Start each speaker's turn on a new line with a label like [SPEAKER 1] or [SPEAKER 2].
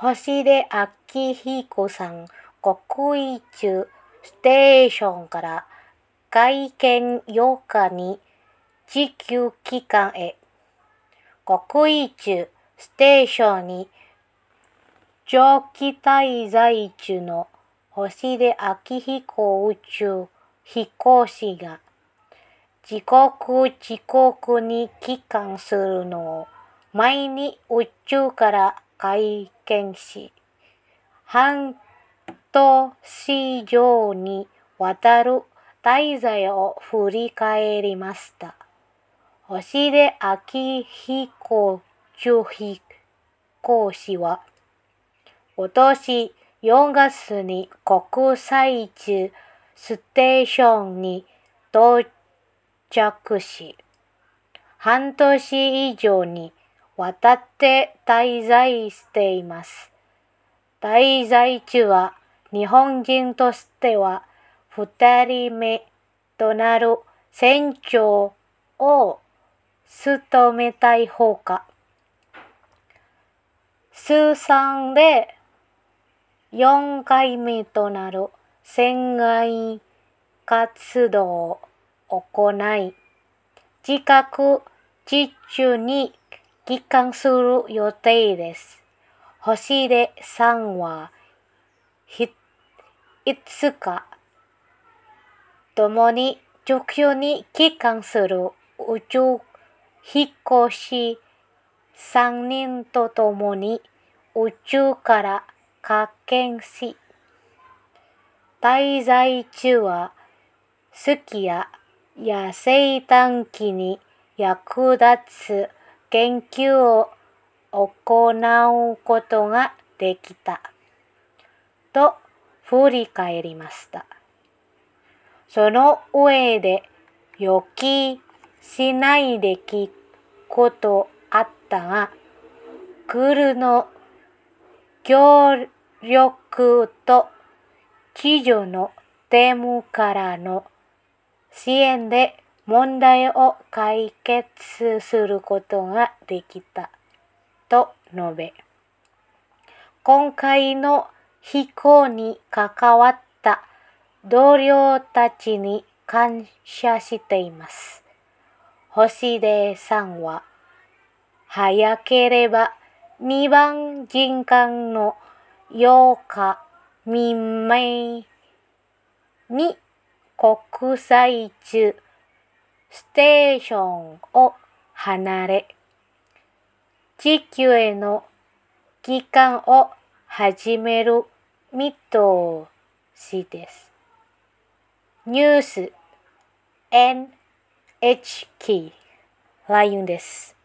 [SPEAKER 1] 星出明彦さん国宇宙ステーションから会見8日に地球機関へ。国宇宙ステーションに長期滞在中の星出明彦宇宙飛行士が自国自国に帰還するのを前に宇宙から会見し、半年以上にわたる滞在を振り返りました。星出明彦宇飛行士は、今年4月に国際宇宙ステーションに到着し、半年以上にわたって滞在しています。滞在中は日本人としては二人目となる船長を務めたいほか、通算で4回目となる船外活動を行い、自覚自中に帰還する予定です。星出さんは、いつか、共に直球に帰還する宇宙飛行士3人と共に宇宙から発見し、滞在中は月や野生短期に役立つ研究を行うことができたと振り返りました。その上で予期しない出来事あったが、クルの協力と地上のテームからの支援で問題を解決することができたと述べ、今回の飛行に関わった同僚たちに感謝しています。星出さんは、早ければ2番人間の8日未明に国際中ステーションを離れ、地球への帰還を始める見通しです。ニュース NHK ライオンです。